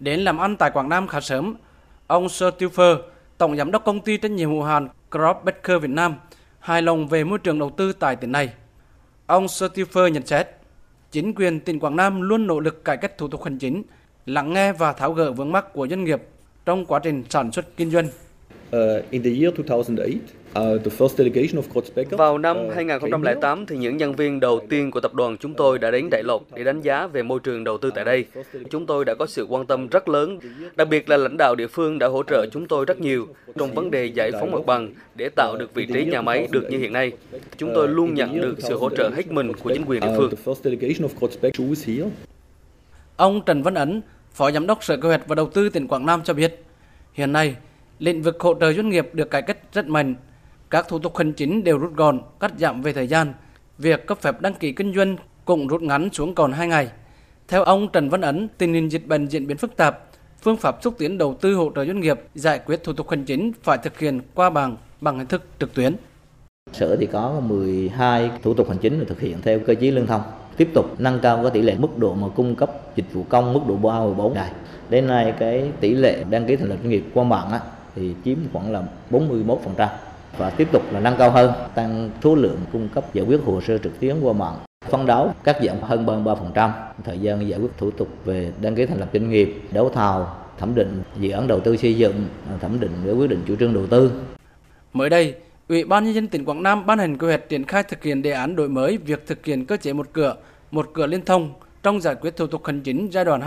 Đến làm ăn tại Quảng Nam khá sớm, ông Sir Tilfer, tổng giám đốc công ty trách nhiệm hữu hạn Crop Baker Việt Nam, hài lòng về môi trường đầu tư tại tỉnh này. Ông Sir Tilfer nhận xét, chính quyền tỉnh Quảng Nam luôn nỗ lực cải cách thủ tục hành chính, lắng nghe và tháo gỡ vướng mắc của doanh nghiệp trong quá trình sản xuất kinh doanh. Uh, in the year 2008, uh, vào năm 2008 uh, thì những nhân viên đầu tiên của tập đoàn chúng tôi đã đến Đại Lộc để đánh giá về môi trường đầu tư tại đây. Chúng tôi đã có sự quan tâm rất lớn, đặc biệt là lãnh đạo địa phương đã hỗ trợ chúng tôi rất nhiều trong vấn đề giải phóng mặt bằng để tạo được vị trí nhà máy được như hiện nay. Chúng tôi luôn nhận được sự hỗ trợ hết mình của chính quyền địa phương. Ông Trần Văn Ấn, Phó Giám đốc Sở Kế hoạch và Đầu tư tỉnh Quảng Nam cho biết, hiện nay lĩnh vực hỗ trợ doanh nghiệp được cải cách rất mạnh. Các thủ tục hành chính đều rút gọn, cắt giảm về thời gian. Việc cấp phép đăng ký kinh doanh cũng rút ngắn xuống còn 2 ngày. Theo ông Trần Văn Ấn, tình hình dịch bệnh diễn biến phức tạp, phương pháp xúc tiến đầu tư hỗ trợ doanh nghiệp giải quyết thủ tục hành chính phải thực hiện qua bằng bằng hình thức trực tuyến. Sở thì có 12 thủ tục hành chính được thực hiện theo cơ chế liên thông tiếp tục nâng cao cái tỷ lệ mức độ mà cung cấp dịch vụ công mức độ 3 14 này. Đến nay cái tỷ lệ đăng ký thành lập doanh nghiệp qua mạng á, thì chiếm khoảng là 41% và tiếp tục là nâng cao hơn tăng số lượng cung cấp giải quyết hồ sơ trực tuyến qua mạng phấn đấu cắt giảm hơn 33% thời gian giải quyết thủ tục về đăng ký thành lập doanh nghiệp đấu thầu thẩm định dự án đầu tư xây dựng thẩm định để quyết định chủ trương đầu tư. Mới đây Ủy ban nhân dân tỉnh Quảng Nam ban hành quy hoạch triển khai thực hiện đề án đổi mới việc thực hiện cơ chế một cửa, một cửa liên thông trong giải quyết thủ tục hành chính giai đoạn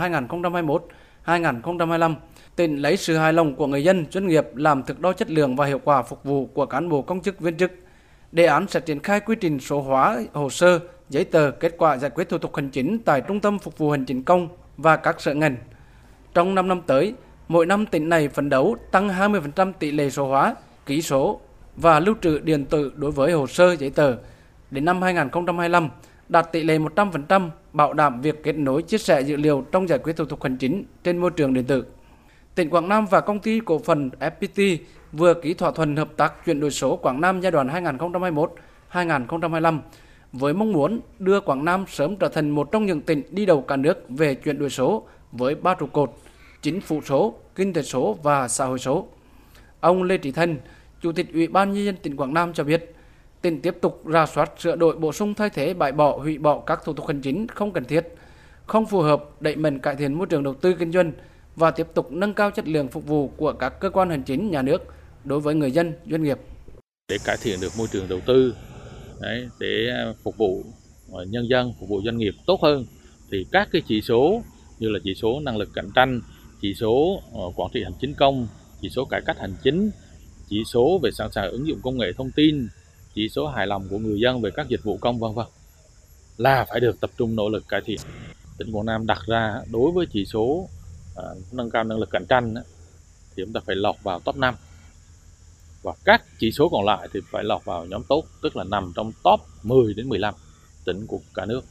2025, Tỉnh lấy sự hài lòng của người dân, doanh nghiệp làm thực đo chất lượng và hiệu quả phục vụ của cán bộ công chức viên chức. Đề án sẽ triển khai quy trình số hóa hồ sơ, giấy tờ, kết quả giải quyết thủ tục hành chính tại Trung tâm Phục vụ Hành chính công và các sở ngành. Trong 5 năm tới, mỗi năm tỉnh này phấn đấu tăng 20% tỷ lệ số hóa, ký số và lưu trữ điện tử đối với hồ sơ giấy tờ. Đến năm 2025, đạt tỷ lệ 100% bảo đảm việc kết nối chia sẻ dữ liệu trong giải quyết thủ tục hành chính trên môi trường điện tử. Tỉnh Quảng Nam và công ty cổ phần FPT vừa ký thỏa thuận hợp tác chuyển đổi số Quảng Nam giai đoạn 2021-2025 với mong muốn đưa Quảng Nam sớm trở thành một trong những tỉnh đi đầu cả nước về chuyển đổi số với ba trụ cột chính phủ số, kinh tế số và xã hội số. Ông Lê Trí Thân, Chủ tịch Ủy ban nhân dân tỉnh Quảng Nam cho biết, tỉnh tiếp tục ra soát sửa đổi bổ sung thay thế bãi bỏ hủy bỏ các thủ tục hành chính không cần thiết, không phù hợp, đẩy mạnh cải thiện môi trường đầu tư kinh doanh và tiếp tục nâng cao chất lượng phục vụ của các cơ quan hành chính nhà nước đối với người dân, doanh nghiệp. Để cải thiện được môi trường đầu tư, đấy, để phục vụ nhân dân, phục vụ doanh nghiệp tốt hơn thì các cái chỉ số như là chỉ số năng lực cạnh tranh, chỉ số ờ, quản trị hành chính công, chỉ số cải cách hành chính, chỉ số về sẵn sàng ứng dụng công nghệ thông tin, chỉ số hài lòng của người dân về các dịch vụ công vân vân là phải được tập trung nỗ lực cải thiện. Tỉnh Quảng Nam đặt ra đối với chỉ số à, nâng cao năng lực cạnh tranh thì chúng ta phải lọt vào top 5 và các chỉ số còn lại thì phải lọt vào nhóm tốt tức là nằm trong top 10 đến 15 tỉnh của cả nước.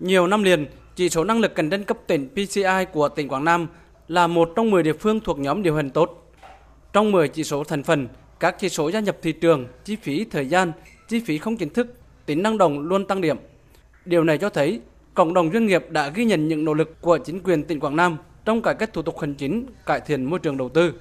Nhiều năm liền, chỉ số năng lực cạnh tranh cấp tỉnh PCI của tỉnh Quảng Nam là một trong 10 địa phương thuộc nhóm điều hành tốt trong 10 chỉ số thành phần, các chỉ số gia nhập thị trường, chi phí thời gian, chi phí không chính thức, tính năng động luôn tăng điểm. Điều này cho thấy cộng đồng doanh nghiệp đã ghi nhận những nỗ lực của chính quyền tỉnh Quảng Nam trong cải cách thủ tục hành chính, cải thiện môi trường đầu tư.